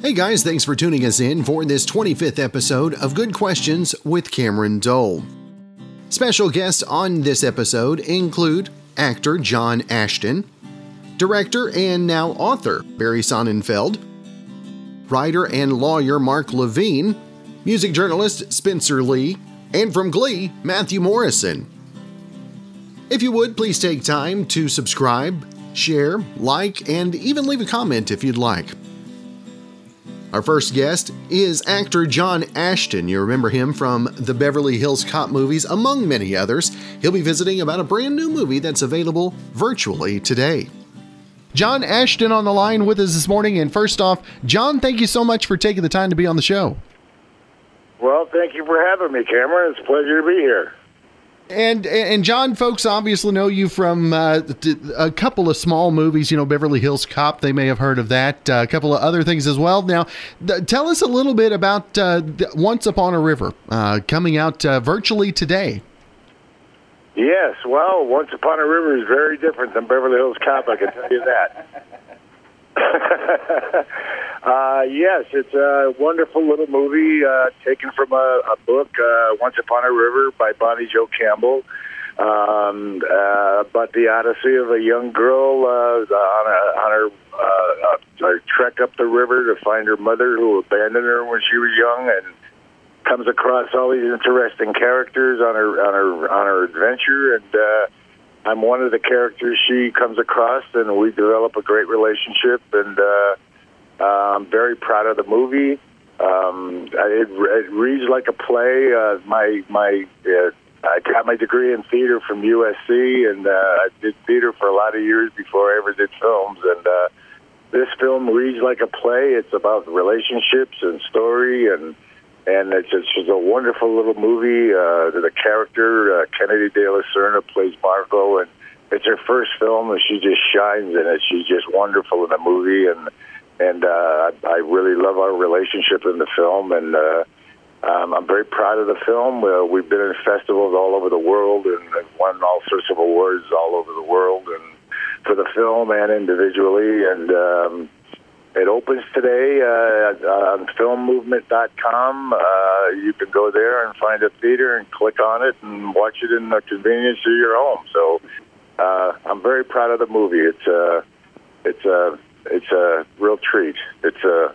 Hey guys, thanks for tuning us in for this 25th episode of Good Questions with Cameron Dole. Special guests on this episode include actor John Ashton, director and now author Barry Sonnenfeld, writer and lawyer Mark Levine, music journalist Spencer Leigh, and from Glee, Matthew Morrison. If you would, please take time to subscribe, share, like, and even leave a comment if you'd like. Our first guest is actor John Ashton. You remember him from the Beverly Hills Cop movies, among many others. He'll be visiting about a brand new movie that's available virtually today. John Ashton on the line with us this morning. And first off, John, thank you so much for taking the time to be on the show. Well, thank you for having me, Cameron. It's a pleasure to be here. And and John, folks obviously know you from uh, a couple of small movies. You know, Beverly Hills Cop. They may have heard of that. Uh, a couple of other things as well. Now, th- tell us a little bit about uh, Once Upon a River uh, coming out uh, virtually today. Yes, well, Once Upon a River is very different than Beverly Hills Cop. I can tell you that. uh, yes, it's a wonderful little movie uh, taken from a, a book, uh, Once Upon a River by Bonnie Jo Campbell. Um, uh, about the odyssey of a young girl uh, on, a, on her uh, uh, trek up the river to find her mother who abandoned her when she was young and comes across all these interesting characters on her on her on her adventure and uh I'm one of the characters she comes across, and we develop a great relationship. And uh, I'm very proud of the movie. Um, it, it reads like a play. Uh, my my uh, I got my degree in theater from USC, and uh, I did theater for a lot of years before I ever did films. And uh, this film reads like a play. It's about relationships and story and and it's, it's just a wonderful little movie. Uh, the character uh, Kennedy De La Serna plays Margot, and it's her first film, and she just shines in it. She's just wonderful in the movie, and and uh, I, I really love our relationship in the film, and uh, um, I'm very proud of the film. Uh, we've been in festivals all over the world and won all sorts of awards all over the world, and for the film and individually, and. Um, it opens today uh, on filmmovement.com. Uh, you can go there and find a theater and click on it and watch it in the convenience of your home. So uh, I'm very proud of the movie. It's a, it's a, it's a real treat. It's a,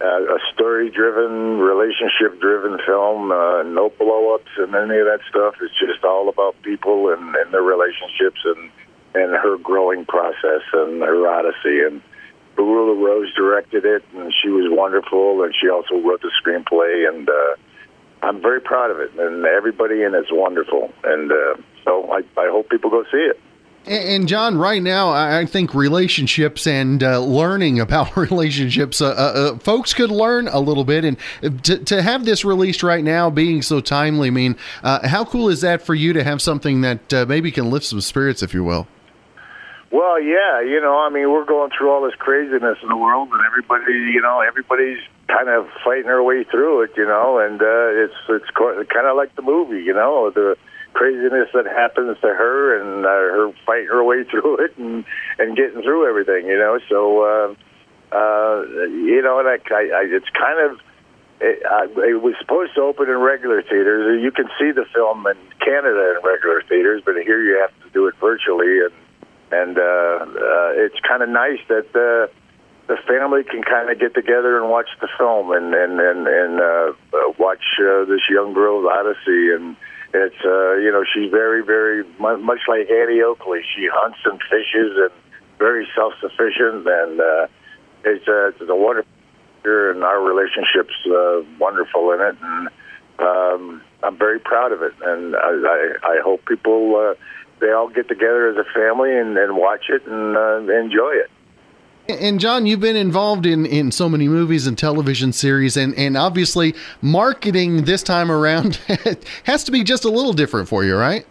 a story-driven, relationship-driven film. Uh, no blow-ups and any of that stuff. It's just all about people and, and their relationships and and her growing process and her odyssey and Haroula Rose directed it, and she was wonderful, and she also wrote the screenplay, and uh, I'm very proud of it, and everybody in it's wonderful, and uh, so I, I hope people go see it. And John, right now, I think relationships and uh, learning about relationships, uh, uh, uh, folks could learn a little bit. And to, to have this released right now, being so timely, I mean, uh, how cool is that for you to have something that uh, maybe can lift some spirits, if you will? Well, yeah, you know, I mean, we're going through all this craziness in the world, and everybody, you know, everybody's kind of fighting their way through it, you know, and it's it's kind of like the movie, you know, the craziness that happens to her and uh, her fighting her way through it and and getting through everything, you know. So, uh, uh, you know, and I, I, it's kind of. It, I, it was supposed to open in regular theaters. You can see the film in Canada in regular theaters, but here you have to do it virtually, and and uh, uh, it's kind of nice that uh, the family can kind of get together and watch the film and and and, and uh, uh, watch uh, this young girl's odyssey and. It's uh, you know she's very very much like Annie Oakley. She hunts and fishes and very self sufficient and uh, it's uh, it's a wonderful and our relationship's uh, wonderful in it and um, I'm very proud of it and I I, I hope people uh, they all get together as a family and, and watch it and uh, enjoy it. And John, you've been involved in, in so many movies and television series, and, and obviously marketing this time around has to be just a little different for you, right?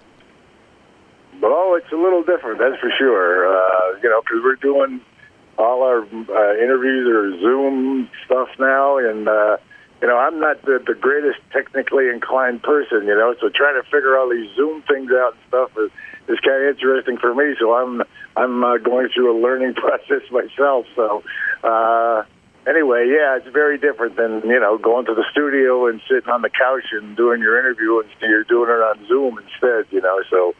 Well, it's a little different, that's for sure. Uh, you know, because we're doing all our uh, interviews or Zoom stuff now, and uh, you know, I'm not the, the greatest technically inclined person, you know, so trying to figure all these Zoom things out and stuff is, is kind of interesting for me. So I'm I'm uh, going through a learning process myself. So, uh, anyway, yeah, it's very different than you know going to the studio and sitting on the couch and doing your interview, and you're doing it on Zoom instead. You know, so.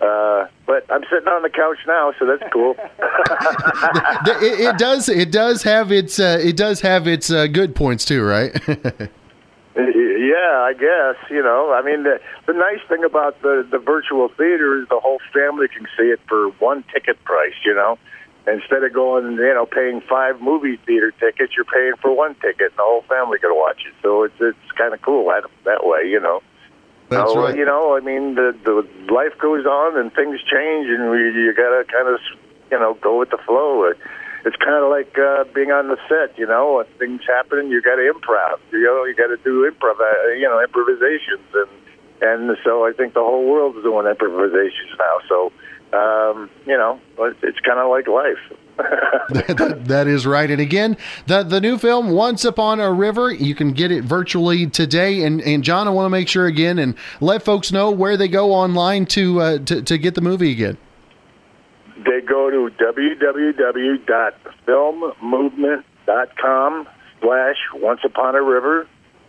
Uh, but I'm sitting on the couch now, so that's cool. it, it, does. It does have its. Uh, it does have its uh, good points too, right? Yeah, I guess you know. I mean, the, the nice thing about the the virtual theater is the whole family can see it for one ticket price. You know, instead of going, you know, paying five movie theater tickets, you're paying for one ticket, and the whole family can watch it. So it's it's kind of cool that that way, you know. That's so, right. You know, I mean, the the life goes on and things change, and we, you gotta kind of, you know, go with the flow. It's kind of like uh, being on the set, you know. When things happen, you got to improv. You know, you got to do improv, uh, you know, improvisations, and and so I think the whole world is doing improvisations now. So um, you know, it's kind of like life. that, that is right. And again, the the new film Once Upon a River, you can get it virtually today. And and John, I want to make sure again and let folks know where they go online to uh, to, to get the movie again. They go to www.filmmovement.com slash Once Upon a River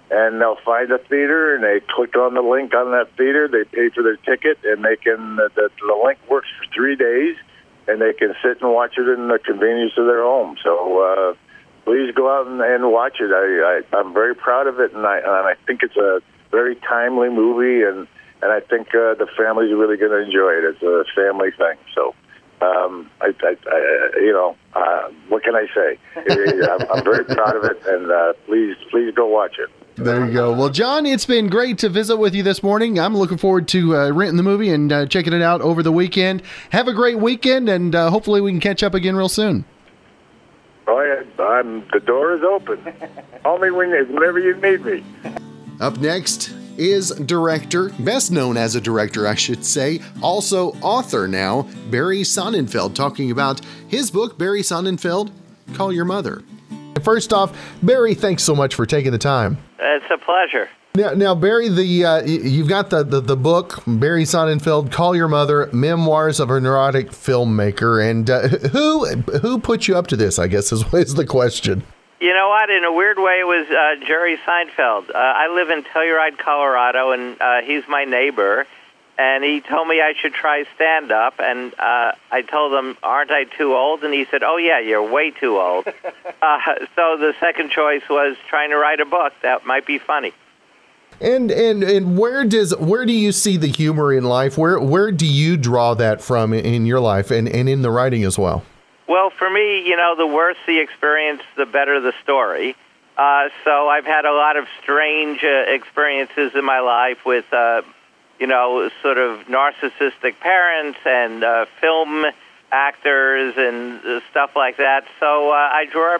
and they'll find a theater and they click on the link on that theater. They pay for their ticket and they can the, the, the link works for three days and they can sit and watch it in the convenience of their home. So uh, please go out and, and watch it. I, I I'm very proud of it and I and I think it's a very timely movie and and I think uh, the family's really going to enjoy it. It's a family thing. So. Um, I, I, I, you know, uh, what can I say? I'm, I'm very proud of it, and uh, please, please go watch it. There you go. Well, John, it's been great to visit with you this morning. I'm looking forward to uh, renting the movie and uh, checking it out over the weekend. Have a great weekend, and uh, hopefully we can catch up again real soon. Oh, yeah, I'm, the door is open. Call me when, whenever you need me. Up next is director, best known as a director, I should say, also author now, Barry Sonnenfeld, talking about his book, Barry Sonnenfeld, Call Your Mother. First off, Barry, thanks so much for taking the time. It's a pleasure. Now, now Barry, the uh, you've got the, the, the book Barry Sonnenfeld, "Call Your Mother: Memoirs of a Neurotic Filmmaker," and uh, who who put you up to this? I guess is is the question. You know what? In a weird way, it was uh, Jerry Seinfeld. Uh, I live in Telluride, Colorado, and uh, he's my neighbor and he told me I should try stand up and uh I told him aren't I too old? And he said oh yeah you're way too old. Uh so the second choice was trying to write a book that might be funny. And and and where does where do you see the humor in life? Where where do you draw that from in your life and and in the writing as well well for me you know the worse the experience the better the story uh so I've had a lot of strange uh, experiences in my life with uh you know, sort of narcissistic parents and uh, film actors and uh, stuff like that. So uh, I draw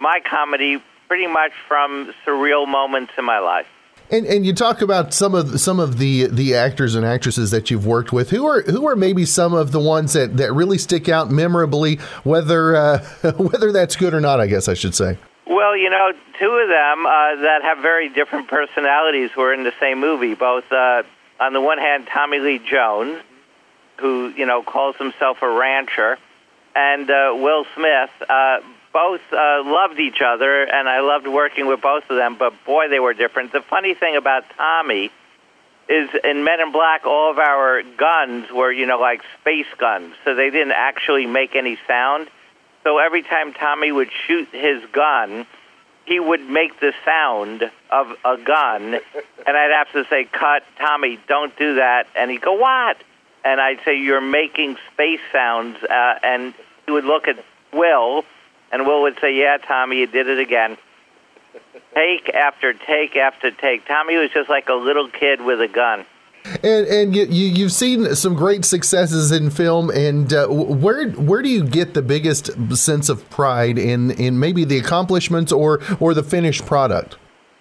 my comedy pretty much from surreal moments in my life. And, and you talk about some of some of the the actors and actresses that you've worked with. Who are who are maybe some of the ones that, that really stick out memorably, whether uh, whether that's good or not? I guess I should say. Well, you know, two of them uh, that have very different personalities were in the same movie. Both uh, on the one hand, Tommy Lee Jones, who you know calls himself a rancher, and uh, Will Smith. Uh, both uh, loved each other, and I loved working with both of them. But boy, they were different. The funny thing about Tommy is in Men in Black, all of our guns were you know like space guns, so they didn't actually make any sound. So every time Tommy would shoot his gun, he would make the sound of a gun, and I'd have to say, "Cut, Tommy, don't do that." And he'd go, "What?" And I'd say, "You're making space sounds." Uh, and he would look at Will, and Will would say, "Yeah, Tommy, you did it again." take after take after take. Tommy was just like a little kid with a gun. And and you, you have seen some great successes in film, and uh, where where do you get the biggest sense of pride in in maybe the accomplishments or or the finished product?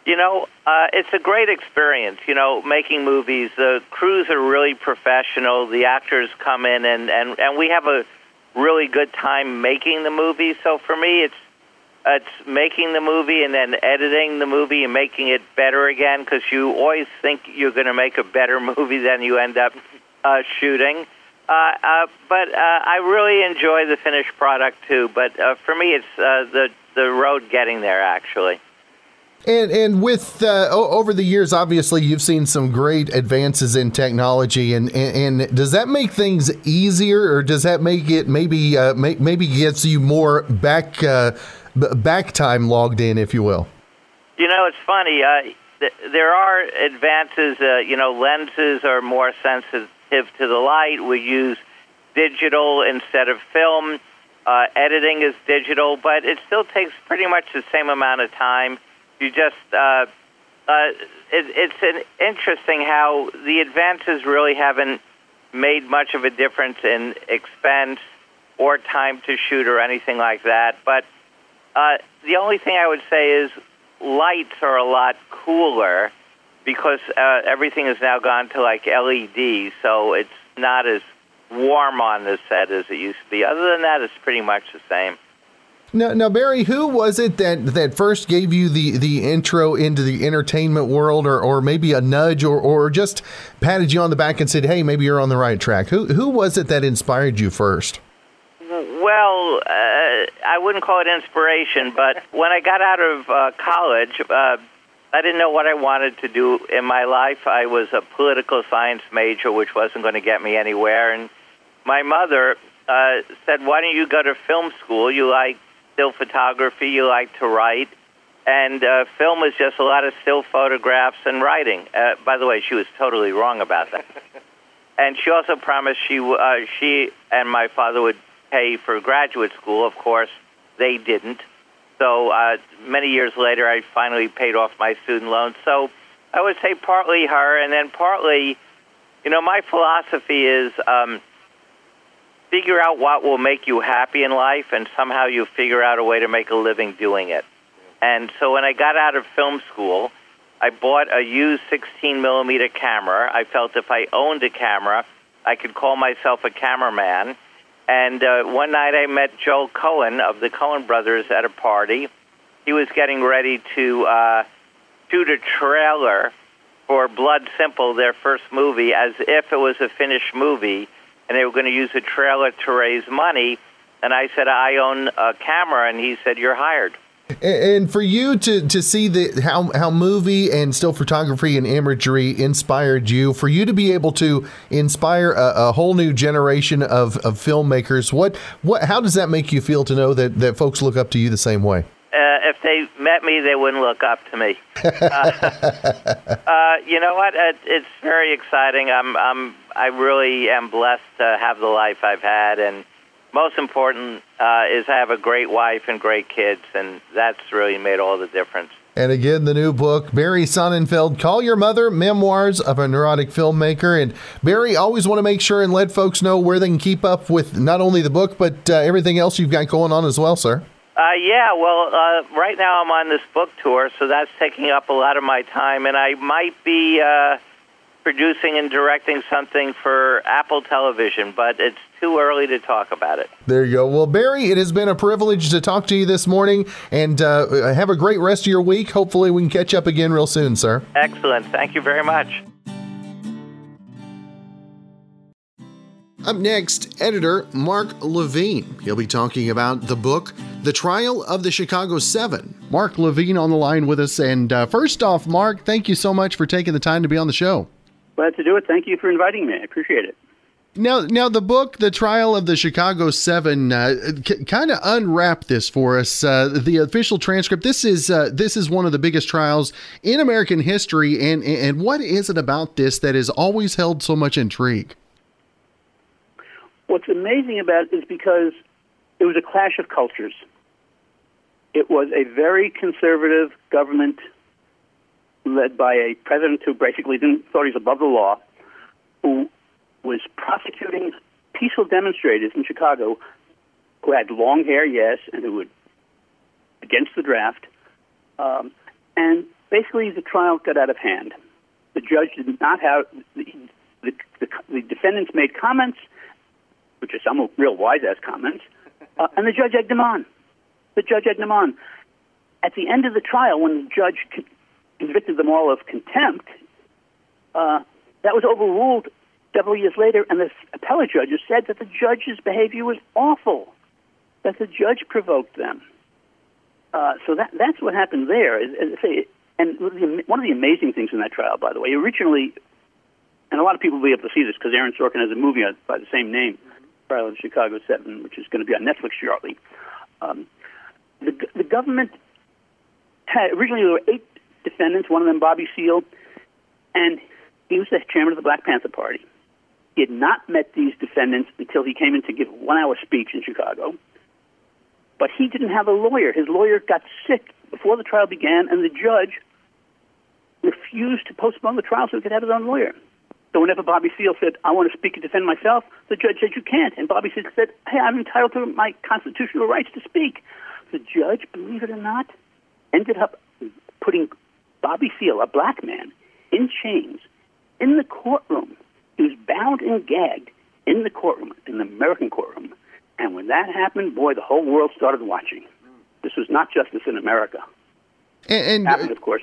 You know, uh, it's a great experience. You know, making movies. The crews are really professional. The actors come in, and and and we have a really good time making the movie. So for me, it's it's making the movie and then editing the movie and making it better again because you always think you're going to make a better movie than you end up uh, shooting. Uh, uh, but uh, I really enjoy the finished product too. But uh, for me, it's uh, the the road getting there, actually. And and with uh, over the years, obviously, you've seen some great advances in technology. And, and, and does that make things easier, or does that make it maybe uh, make, maybe gets you more back uh, back time logged in, if you will? You know, it's funny. Uh, th- there are advances. Uh, you know, lenses are more sensitive to the light. We use digital instead of film. Uh, editing is digital, but it still takes pretty much the same amount of time you just uh, uh, it, it's an interesting how the advances really haven't made much of a difference in expense or time to shoot or anything like that. But uh, the only thing I would say is lights are a lot cooler because uh, everything has now gone to like LED, so it's not as warm on the set as it used to be. Other than that, it's pretty much the same. Now, now, Barry, who was it that, that first gave you the, the intro into the entertainment world, or, or maybe a nudge, or, or just patted you on the back and said, "Hey, maybe you're on the right track"? Who who was it that inspired you first? Well, uh, I wouldn't call it inspiration, but when I got out of uh, college, uh, I didn't know what I wanted to do in my life. I was a political science major, which wasn't going to get me anywhere, and my mother uh, said, "Why don't you go to film school? You like still photography, you like to write, and uh, film is just a lot of still photographs and writing. Uh, by the way, she was totally wrong about that. and she also promised she uh, she and my father would pay for graduate school. Of course, they didn't. So uh, many years later, I finally paid off my student loans. So I would say partly her, and then partly, you know, my philosophy is. Um, figure out what will make you happy in life, and somehow you figure out a way to make a living doing it. And so when I got out of film school, I bought a used 16 millimeter camera. I felt if I owned a camera, I could call myself a cameraman. And uh, one night I met Joel Coen of the Coen brothers at a party. He was getting ready to uh, shoot a trailer for Blood Simple, their first movie, as if it was a finished movie and they were going to use a trailer to raise money. And I said, I own a camera. And he said, You're hired. And for you to, to see the how how movie and still photography and imagery inspired you, for you to be able to inspire a, a, whole new generation of, of filmmakers, what what how does that make you feel to know that, that folks look up to you the same way? Uh, if they met me, they wouldn't look up to me. Uh, uh, you know what? It, it's very exciting. I'm, I'm, I really am blessed to have the life I've had, and most important uh, is I have a great wife and great kids, and that's really made all the difference. And again, the new book, Barry Sonnenfeld, Call Your Mother, Memoirs of a Neurotic Filmmaker. And Barry, always want to make sure and let folks know where they can keep up with not only the book, but uh, everything else you've got going on as well, sir. Uh, yeah, well, uh, right now I'm on this book tour, so that's taking up a lot of my time, and I might be uh, producing and directing something for Apple Television, but it's too early to talk about it. There you go. Well, Barry, it has been a privilege to talk to you this morning, and uh, have a great rest of your week. Hopefully, we can catch up again real soon, sir. Excellent. Thank you very much. Up next, editor Mark Levine. He'll be talking about the book, The Trial of the Chicago Seven. Mark Levine on the line with us. And uh, first off, Mark, thank you so much for taking the time to be on the show. Glad to do it. Thank you for inviting me. I appreciate it. Now, now the book, "The Trial of the Chicago Seven, uh, c- kind of unwrap this for us. Uh, the official transcript. This is uh, this is one of the biggest trials in American history, and and what is it about this that has always held so much intrigue? What's amazing about it is because it was a clash of cultures. It was a very conservative government led by a president who basically didn't thought he was above the law, who was prosecuting peaceful demonstrators in Chicago who had long hair, yes, and who would against the draft. Um, and basically, the trial got out of hand. The judge did not have the, the, the, the defendants made comments which are some real wise ass comments, uh, and the judge egged him on. The judge egged him on. At the end of the trial, when the judge convicted them all of contempt, uh, that was overruled several years later, and the appellate judges said that the judge's behavior was awful, that the judge provoked them. Uh, so that that's what happened there. And one of the amazing things in that trial, by the way, originally, and a lot of people will be able to see this because Aaron Sorkin has a movie by the same name, Trial of Chicago Seven, which is going to be on Netflix shortly. Um, the, the government had originally there were eight defendants, one of them Bobby Seale, and he was the chairman of the Black Panther Party. He had not met these defendants until he came in to give a one-hour speech in Chicago. But he didn't have a lawyer. His lawyer got sick before the trial began, and the judge refused to postpone the trial so he could have his own lawyer. So whenever Bobby Seale said, I want to speak and defend myself, the judge said, You can't. And Bobby Seale said, Hey, I'm entitled to my constitutional rights to speak. The judge, believe it or not, ended up putting Bobby Seale, a black man, in chains in the courtroom. He was bound and gagged in the courtroom, in the American courtroom. And when that happened, boy, the whole world started watching. This was not justice in America. And, and happened, of course,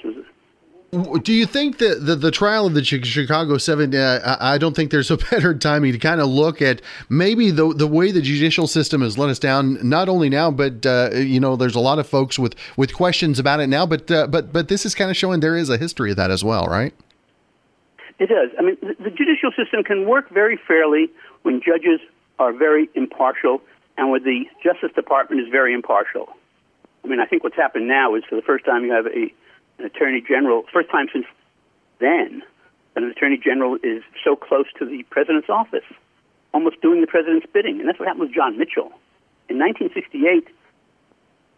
do you think that the, the trial of the Chicago Seven? Uh, I don't think there's a better timing to kind of look at maybe the the way the judicial system has let us down. Not only now, but uh, you know, there's a lot of folks with with questions about it now. But uh, but but this is kind of showing there is a history of that as well, right? It does. I mean, the, the judicial system can work very fairly when judges are very impartial and when the Justice Department is very impartial. I mean, I think what's happened now is for the first time you have a an attorney general, first time since then, that an attorney general is so close to the president's office, almost doing the president's bidding. And that's what happened with John Mitchell. In 1968,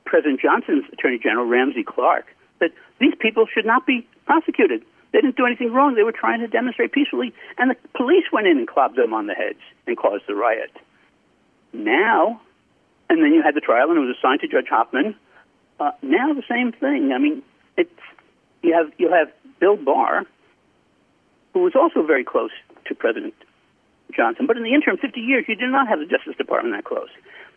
President Johnson's attorney general, Ramsey Clark, said these people should not be prosecuted. They didn't do anything wrong. They were trying to demonstrate peacefully, and the police went in and clubbed them on the heads and caused the riot. Now, and then you had the trial, and it was assigned to Judge Hoffman. Uh, now the same thing. I mean, it's you have you have Bill Barr, who was also very close to President Johnson, but in the interim 50 years, you did not have the Justice Department that close.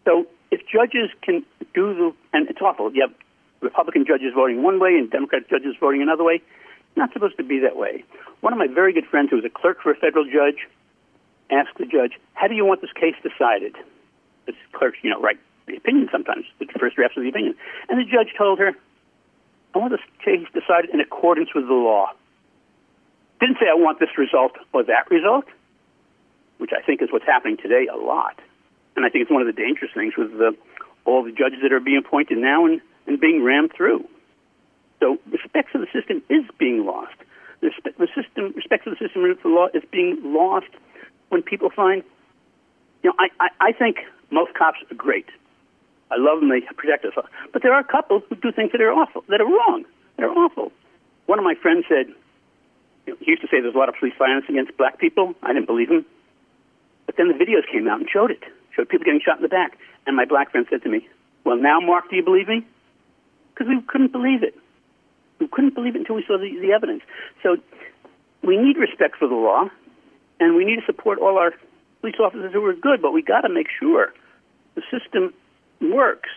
So if judges can do the and it's awful. You have Republican judges voting one way and Democrat judges voting another way. Not supposed to be that way. One of my very good friends, who was a clerk for a federal judge, asked the judge, "How do you want this case decided?" This clerks, you know, write the opinion sometimes, the first drafts of the opinion, and the judge told her, I want this case decided in accordance with the law. Didn't say I want this result or that result, which I think is what's happening today a lot. And I think it's one of the dangerous things with the, all the judges that are being appointed now and, and being rammed through. So respect for the system is being lost. The, the system, respect for the system and for the law is being lost when people find, you know, I, I, I think most cops are great. I love them. They protect us. But there are a couple who do things that are awful, that are wrong, that are awful. One of my friends said, you know, he used to say there's a lot of police violence against black people. I didn't believe him. But then the videos came out and showed it, showed people getting shot in the back. And my black friend said to me, well, now, Mark, do you believe me? Because we couldn't believe it. We couldn't believe it until we saw the, the evidence. So we need respect for the law, and we need to support all our police officers who are good, but we got to make sure the system works.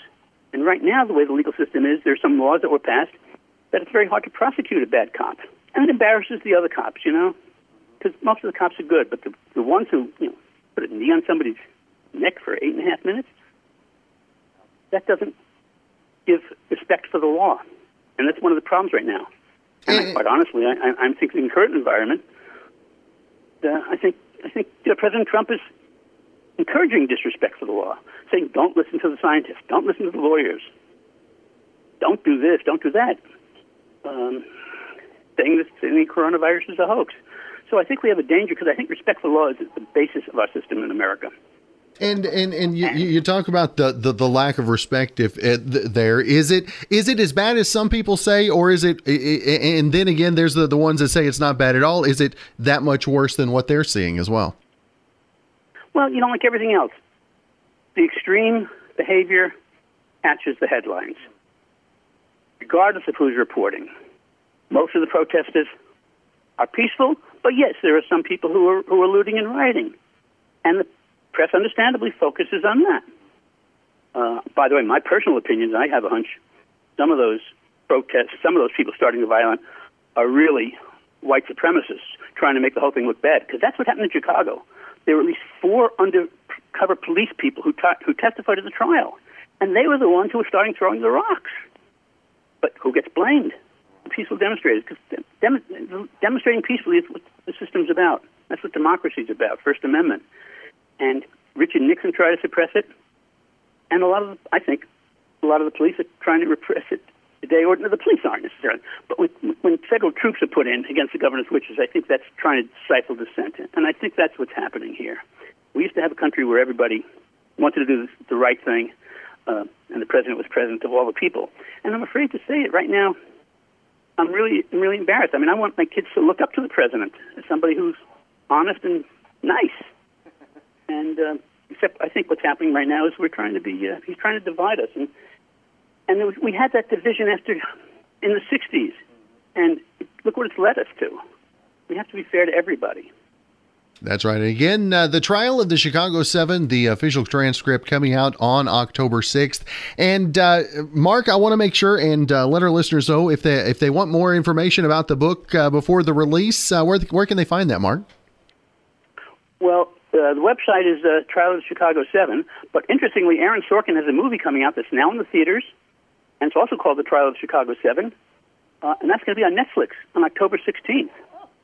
And right now, the way the legal system is, there's some laws that were passed that it's very hard to prosecute a bad cop. And it embarrasses the other cops, you know? Because most of the cops are good, but the, the ones who, you know, put a knee on somebody's neck for eight and a half minutes, that doesn't give respect for the law. And that's one of the problems right now. And I, quite honestly, I, I'm thinking in current environment, uh, I think I think uh, President Trump is encouraging disrespect for the law, saying don't listen to the scientists, don't listen to the lawyers, don't do this, don't do that, um, saying that the coronavirus is a hoax. So I think we have a danger because I think respect for law is the basis of our system in America. And and and you, you talk about the, the, the lack of respect if it, there. Is it is it as bad as some people say or is it and then again there's the the ones that say it's not bad at all. Is it that much worse than what they're seeing as well well, you know, like everything else, the extreme behavior catches the headlines, regardless of who's reporting. Most of the protesters are peaceful, but yes, there are some people who are, who are looting and rioting. And the press understandably focuses on that. Uh, by the way, my personal opinion, I have a hunch, some of those protests, some of those people starting the violence are really white supremacists trying to make the whole thing look bad, because that's what happened in Chicago there were at least four undercover police people who, ta- who testified at the trial, and they were the ones who were starting throwing the rocks. explained to peaceful demonstrators. Because dem- demonstrating peacefully is what the system's about. That's what democracy's about, First Amendment. And Richard Nixon tried to suppress it, and a lot of, I think, a lot of the police are trying to repress it today. Or the police aren't necessarily, but when, when federal troops are put in against the governor's wishes, I think that's trying to stifle dissent, and I think that's what's happening here. We used to have a country where everybody wanted to do the right thing, uh, and the president was president of all the people. And I'm afraid to say it right now. I'm really, I'm really embarrassed. I mean, I want my kids to look up to the president as somebody who's honest and nice. And uh, except, I think what's happening right now is we're trying to be. Uh, trying to divide us, and and was, we had that division after in the '60s, and look what it's led us to. We have to be fair to everybody. That's right. And again, uh, the trial of the Chicago Seven, the official transcript coming out on October 6th. And uh, Mark, I want to make sure and uh, let our listeners know if they if they want more information about the book uh, before the release, uh, where where can they find that, Mark? Well, uh, the website is uh, Trial of the Chicago Seven. But interestingly, Aaron Sorkin has a movie coming out that's now in the theaters, and it's also called The Trial of Chicago Seven, and that's going to be on Netflix on October 16th.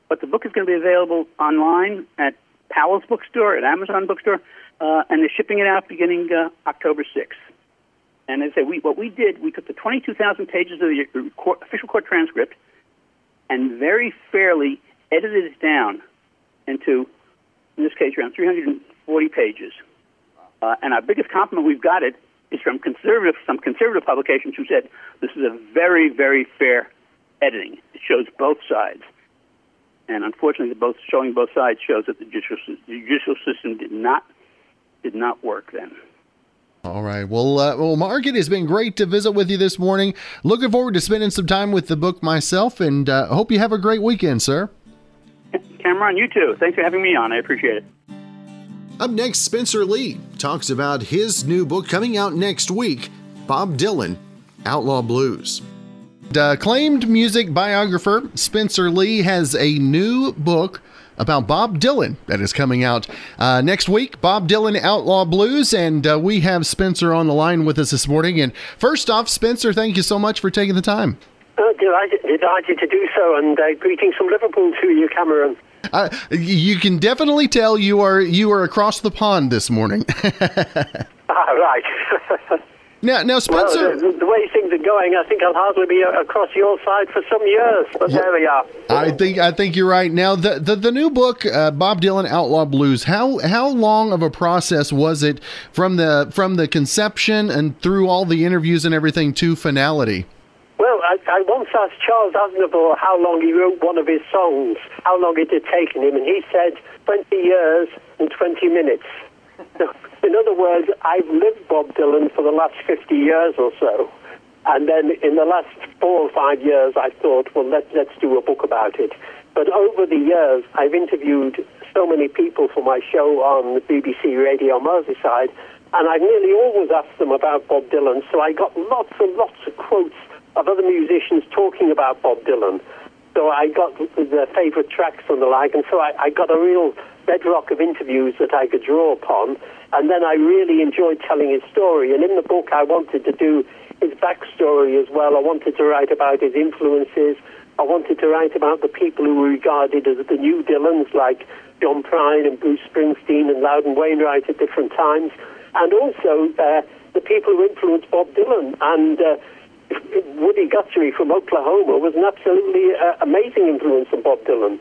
But the book is going to be available online at Powell's Bookstore, at Amazon Bookstore, uh, and they're shipping it out beginning uh, October 6th. And as I say, we, what we did, we took the 22,000 pages of the court, official court transcript and very fairly edited it down into, in this case, around 340 pages. Uh, and our biggest compliment we've got it is from conservative, some conservative publications who said this is a very, very fair editing. It shows both sides. And unfortunately, both showing both sides shows that the judicial, judicial system did not did not work then. All right. Well, uh, well, Mark, it has been great to visit with you this morning. Looking forward to spending some time with the book myself, and uh, hope you have a great weekend, sir. Cameron, you too. Thanks for having me on. I appreciate it. Up next, Spencer Leigh talks about his new book coming out next week Bob Dylan, Outlaw Blues. Uh, acclaimed music biographer Spencer Leigh has a new book about Bob Dylan that is coming out uh, next week. Bob Dylan Outlaw Blues, and uh, we have Spencer on the line with us this morning. And first off, Spencer, thank you so much for taking the time. Uh, delighted, delighted to do so, and uh, greetings from Liverpool to you, Cameron. Uh, you can definitely tell you are you are across the pond this morning. ah, right. Now, now, Spencer. Well, the, the, way things are going, I think I'll hardly be across your side for some years. But yeah, there we are. I think I think you're right. Now, the the, the new book, uh, Bob Dylan Outlaw Blues. How how long of a process was it from the from the conception and through all the interviews and everything to finality? I, I once asked Charles Aznavour how long he wrote one of his songs, how long it had taken him, and he said 20 years and 20 minutes. In other words, I've lived Bob Dylan for the last 50 years or so. And then in the last four or five years, I thought, well, let, let's do a book about it. But over the years, I've interviewed so many people for my show on BBC Radio Merseyside, and I've nearly always asked them about Bob Dylan. So I got lots and lots of quotes of other musicians talking about Bob Dylan. So I got their favourite tracks and the like, and so I, I got a real bedrock of interviews that I could draw upon. And then I really enjoyed telling his story. And in the book, I wanted to do his backstory as well. I wanted to write about his influences. I wanted to write about the people who were regarded as the new Dylans, like John Prine and Bruce Springsteen and Loudon Wainwright at different times, and also uh, the people who influenced Bob Dylan. And uh, Woody Guthrie from Oklahoma was an absolutely uh, amazing influence on Bob Dylan.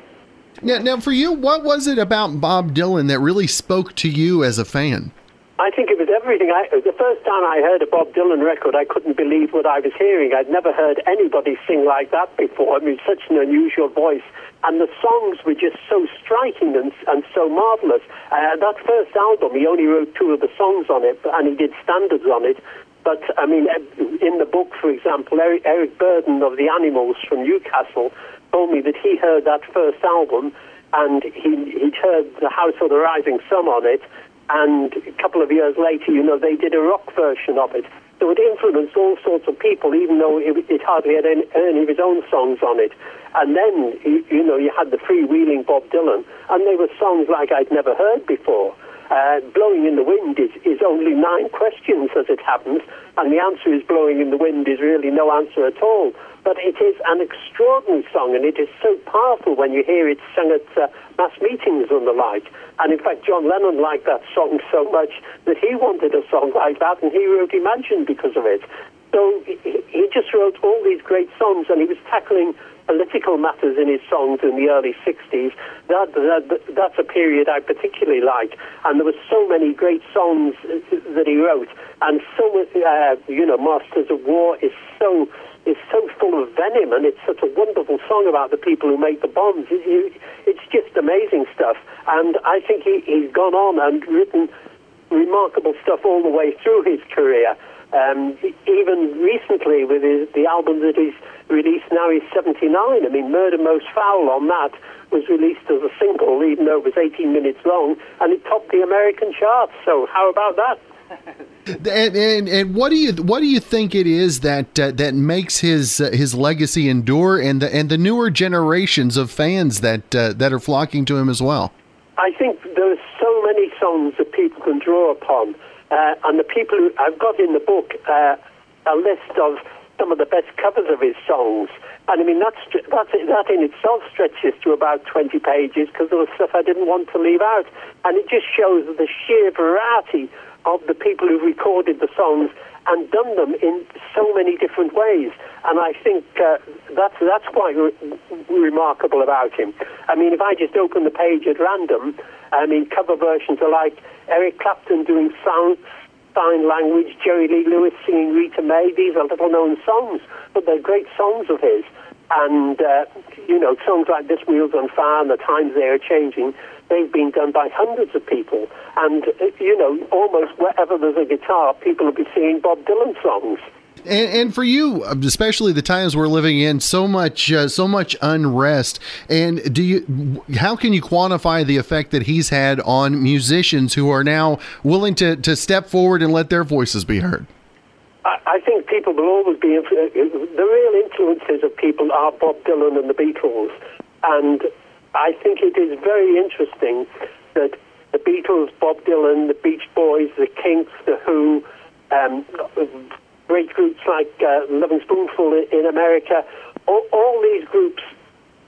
Now, now, for you, what was it about Bob Dylan that really spoke to you as a fan? I think it was everything. I, the first time I heard a Bob Dylan record, I couldn't believe what I was hearing. I'd never heard anybody sing like that before. I mean, such an unusual voice. And the songs were just so striking and, and so marvelous. Uh, that first album, he only wrote two of the songs on it, and he did standards on it. But, I mean, eh, in the book, for example, Eric, Eric Burdon of The Animals from Newcastle told me that he heard that first album and he, he'd heard The House of the Rising Sun on it. And a couple of years later, you know, they did a rock version of it. So it influenced all sorts of people, even though it, it hardly had any, any, of his own songs on it. And then, you, you know, you had the freewheeling Bob Dylan, and they were songs like I'd never heard before. Uh, blowing in the wind is, is only nine questions as it happens, and the answer is blowing in the wind is really no answer at all. But it is an extraordinary song, and it is so powerful when you hear it sung at uh, mass meetings and the like. And in fact, John Lennon liked that song so much that he wanted a song like that, and he wrote Imagine because of it. So he, he just wrote all these great songs, and he was tackling political matters in his songs in the early 60s. That, that, that's a period I particularly like. And there were so many great songs that he wrote. And so, uh, you know, Masters of War is so is so full of venom, and it's such a wonderful song about the people who make the bombs. It's just amazing stuff. And I think he, he's gone on and written remarkable stuff all the way through his career. Um, even recently, with his, the album that he's released now, he's 79. I mean, Murder Most Foul on that was released as a single, even though it was 18 minutes long, and it topped the American charts. So, how about that? and, and, and what do you what do you think it is that uh, that makes his uh, his legacy endure and the and the newer generations of fans that uh, that are flocking to him as well? I think there are so many songs that people can draw upon. Uh, and the people who I've got in the book uh, a list of some of the best covers of his songs. And I mean, that's, that in itself stretches to about 20 pages because there was stuff I didn't want to leave out. And it just shows the sheer variety of the people who recorded the songs and done them in so many different ways. And I think uh, that's, that's quite re- remarkable about him. I mean, if I just open the page at random, I mean, cover versions are like Eric Clapton doing sound, sign language, Jerry Lee Lewis singing Rita May. These are little known songs, but they're great songs of his. And, uh, you know, songs like This Wheel's on Fire and The Times They Are Changing, they've been done by hundreds of people. And, uh, you know, almost wherever there's a guitar, people will be singing Bob Dylan songs. And, and, for you, especially the times we're living in, so much, uh, so much unrest. And do you, how can you quantify the effect that he's had on musicians who are now willing to, to step forward and let their voices be heard? I, I think people will always be the real influences of people are Bob Dylan and the Beatles, and I think it is very interesting that the Beatles, Bob Dylan, the Beach Boys, the Kinks, the Who. Um, great groups like uh, Lovin' Spoonful in America, all, all these groups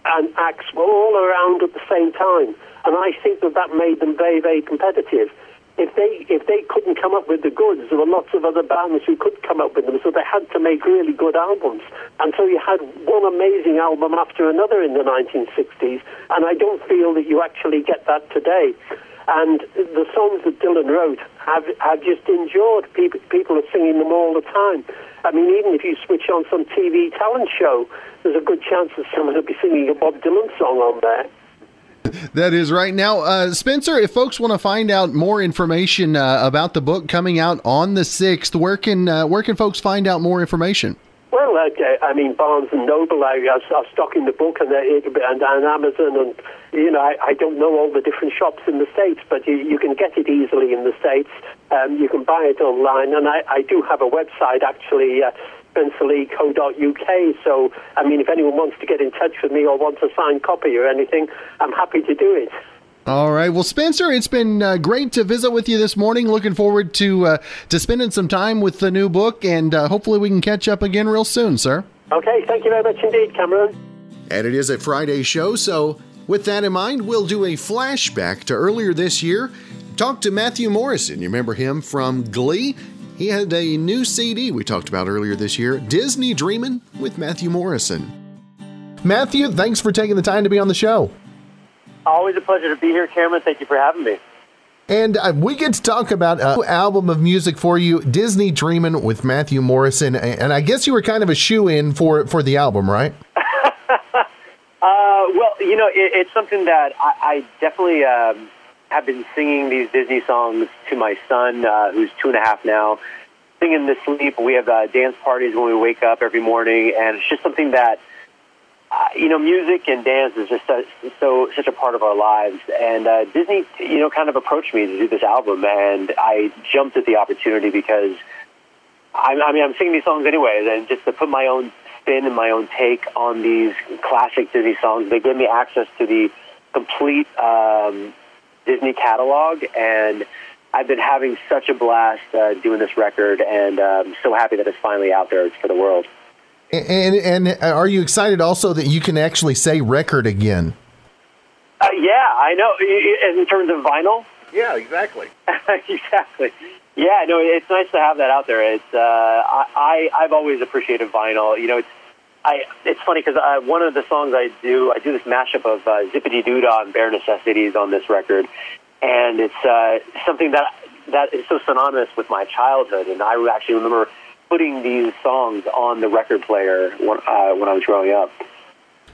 and acts were all around at the same time. And I think that that made them very, very competitive. If they if they couldn't come up with the goods, there were lots of other bands who could come up with them. So they had to make really good albums. And so you had one amazing album after another in the 1960s. And I don't feel that you actually get that today. And the songs that Dylan wrote have, have just endured. People, people are singing them all the time. I mean, even if you switch on some TV talent show, there's a good chance that someone will be singing a Bob Dylan song on there. That is right. Now, uh, Spencer, if folks want to find out more information uh, about the book coming out on the 6th, where can, uh, where can folks find out more information? Well, uh, I mean, Barnes and Noble I are, are stocking the book, and, and, and Amazon, and you know, I, I don't know all the different shops in the states, but you, you can get it easily in the states. Um, you can buy it online, and I, I do have a website actually. Uh, spencerleigh.co.uk. So, I mean, if anyone wants to get in touch with me or wants a signed copy or anything, I'm happy to do it. All right. Well, Spencer, it's been uh, great to visit with you this morning. Looking forward to uh, to spending some time with the new book, and uh, hopefully we can catch up again real soon, sir. Okay. Thank you very much indeed, Cameron. And it is a Friday show, so with that in mind, we'll do a flashback to earlier this year. Talk to Matthew Morrison. You remember him from Glee? He had a new CD we talked about earlier this year, Disney Dreamin' with Matthew Morrison. Matthew, thanks for taking the time to be on the show. Always a pleasure to be here, Cameron. Thank you for having me. And uh, we get to talk about a new album of music for you, Disney Dreamin' with Matthew Morrison. And I guess you were kind of a shoe in for for the album, right? uh, well, you know, it, it's something that I, I definitely um, have been singing these Disney songs to my son, uh, who's two and a half now. Singing to sleep. We have uh, dance parties when we wake up every morning, and it's just something that uh, you know, music and dance is just so, so such a part of our lives. And uh, Disney, you know, kind of approached me to do this album, and I jumped at the opportunity because I, I mean, I'm singing these songs anyways, and just to put my own spin and my own take on these classic Disney songs, they gave me access to the complete um, Disney catalog, and I've been having such a blast uh, doing this record, and I'm so happy that it's finally out there for the world. And and are you excited also that you can actually say record again? Uh, yeah, I know. In terms of vinyl. Yeah, exactly. exactly. Yeah, no, it's nice to have that out there. It's uh, I, I I've always appreciated vinyl. You know, it's I it's funny because uh, one of the songs I do I do this mashup of uh, Zippity Doo Dah and Bare Necessities on this record, and it's uh, something that that is so synonymous with my childhood. And I actually remember putting these songs on the record player when, uh, when I was growing up.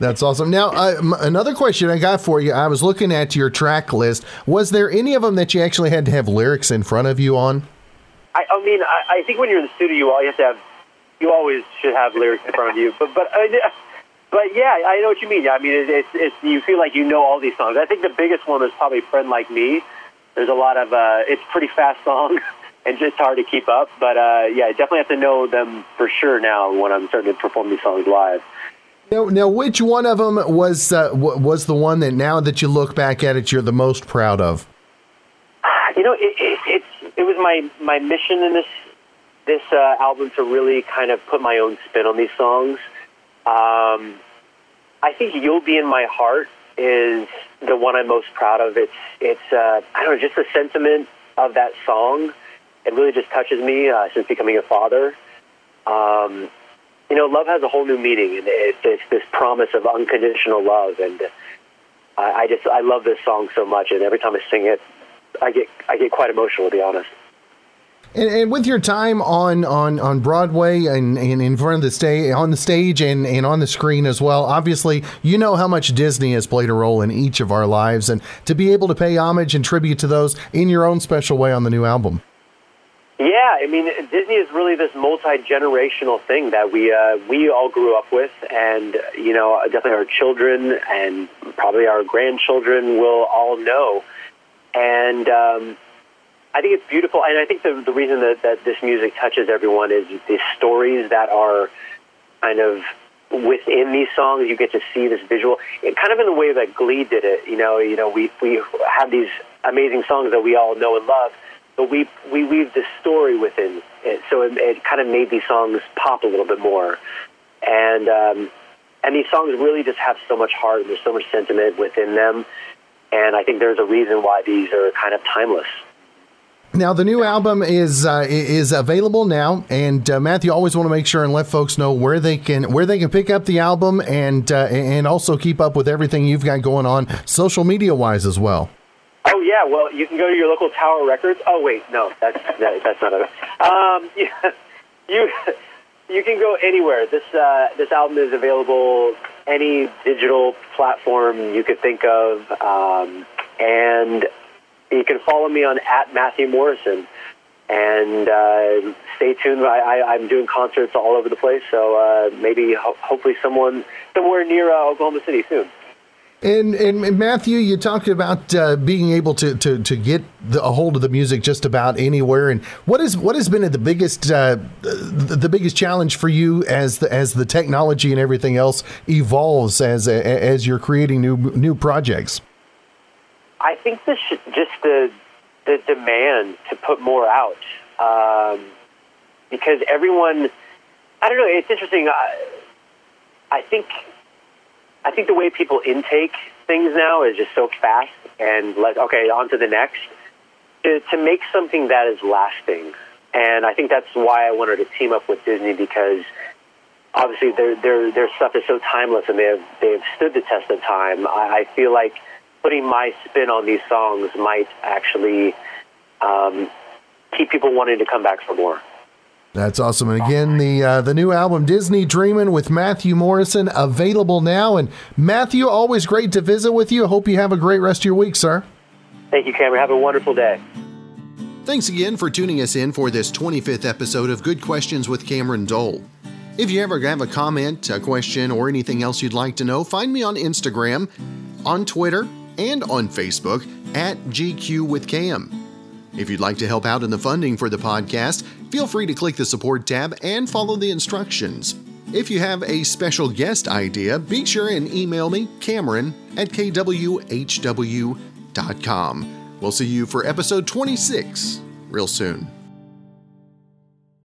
That's awesome. Now, uh, another question I got for you. I was looking at your track list. Was there any of them that you actually had to have lyrics in front of you on? I, I mean, I, I think when you're in the studio, you always have to have, you always should have lyrics in front of you. But, but, uh, but yeah, I know what you mean. I mean, it, it's, it's, you feel like you know all these songs. I think the biggest one is probably "Friend Like Me." There's a lot of, uh, it's pretty fast song. and just hard to keep up, but uh, yeah, I definitely have to know them for sure now when I'm starting to perform these songs live. Now, now, which one of them was uh, was the one that now that you look back at it, you're the most proud of? You know, it, it, it's it was my my mission in this this uh, album to really kind of put my own spin on these songs. Um, I think "You'll Be in My Heart" is the one I'm most proud of. It's it's uh, I don't know, just the sentiment of that song. It really just touches me uh, since becoming a father. Um, you know, love has a whole new meaning, and it's, it's this promise of unconditional love. And I, I just I love this song so much, and every time I sing it, I get I get quite emotional, to be honest. And, and, with your time on, on, on Broadway and, and in front of the stage, on the stage and, and on the screen as well, obviously you know how much Disney has played a role in each of our lives, and to be able to pay homage and tribute to those in your own special way on the new album. Yeah, I mean, Disney is really this multi generational thing that we uh, we all grew up with, and you know, definitely our children and probably our grandchildren will all know. And um, I think it's beautiful, and I think the the reason that, that this music touches everyone is the stories that are kind of within these songs. You get to see this visual, it, kind of in the way that Glee did it. You know, you know, we we have these amazing songs that we all know and love but we we weave the story within it, so it, it kind of made these songs pop a little bit more, and um, and these songs really just have so much heart and there's so much sentiment within them, and I think there's a reason why these are kind of timeless. Now the new album is uh, is available now, and uh, Matthew always want to make sure and let folks know where they can where they can pick up the album and uh, and also keep up with everything you've got going on social media wise as well. Yeah, well you can go to your local Tower Records. Oh wait, no, that's that, that's not it. Um, yeah, you you can go anywhere. This uh, this album is available any digital platform you could think of, um, and you can follow me on at Matthew Morrison. And uh, stay tuned. I, I'm doing concerts all over the place, so uh, maybe ho- hopefully someone somewhere near uh, Oklahoma City soon. And, and Matthew, you talked about uh, being able to, to, to get the, a hold of the music just about anywhere. And what is what has been the biggest uh, the biggest challenge for you as the as the technology and everything else evolves as as you're creating new new projects? I think this just the the demand to put more out um, because everyone. I don't know. It's interesting. I, I think I think the way people intake things now is just so fast and like, okay, on to the next. To, to make something that is lasting. And I think that's why I wanted to team up with Disney because obviously their their their stuff is so timeless and they have they have stood the test of time. I, I feel like putting my spin on these songs might actually um, keep people wanting to come back for more. That's awesome. And again, the uh, the new album Disney Dreamin' with Matthew Morrison available now. And Matthew, always great to visit with you. I hope you have a great rest of your week, sir. Thank you, Cameron. Have a wonderful day. Thanks again for tuning us in for this 25th episode of Good Questions with Cameron Dole. If you ever have a comment, a question, or anything else you'd like to know, find me on Instagram, on Twitter, and on Facebook at GQ with Cam. If you'd like to help out in the funding for the podcast, feel free to click the support tab and follow the instructions. If you have a special guest idea, be sure and email me, Cameron, at kwhw.com. We'll see you for episode 26 real soon.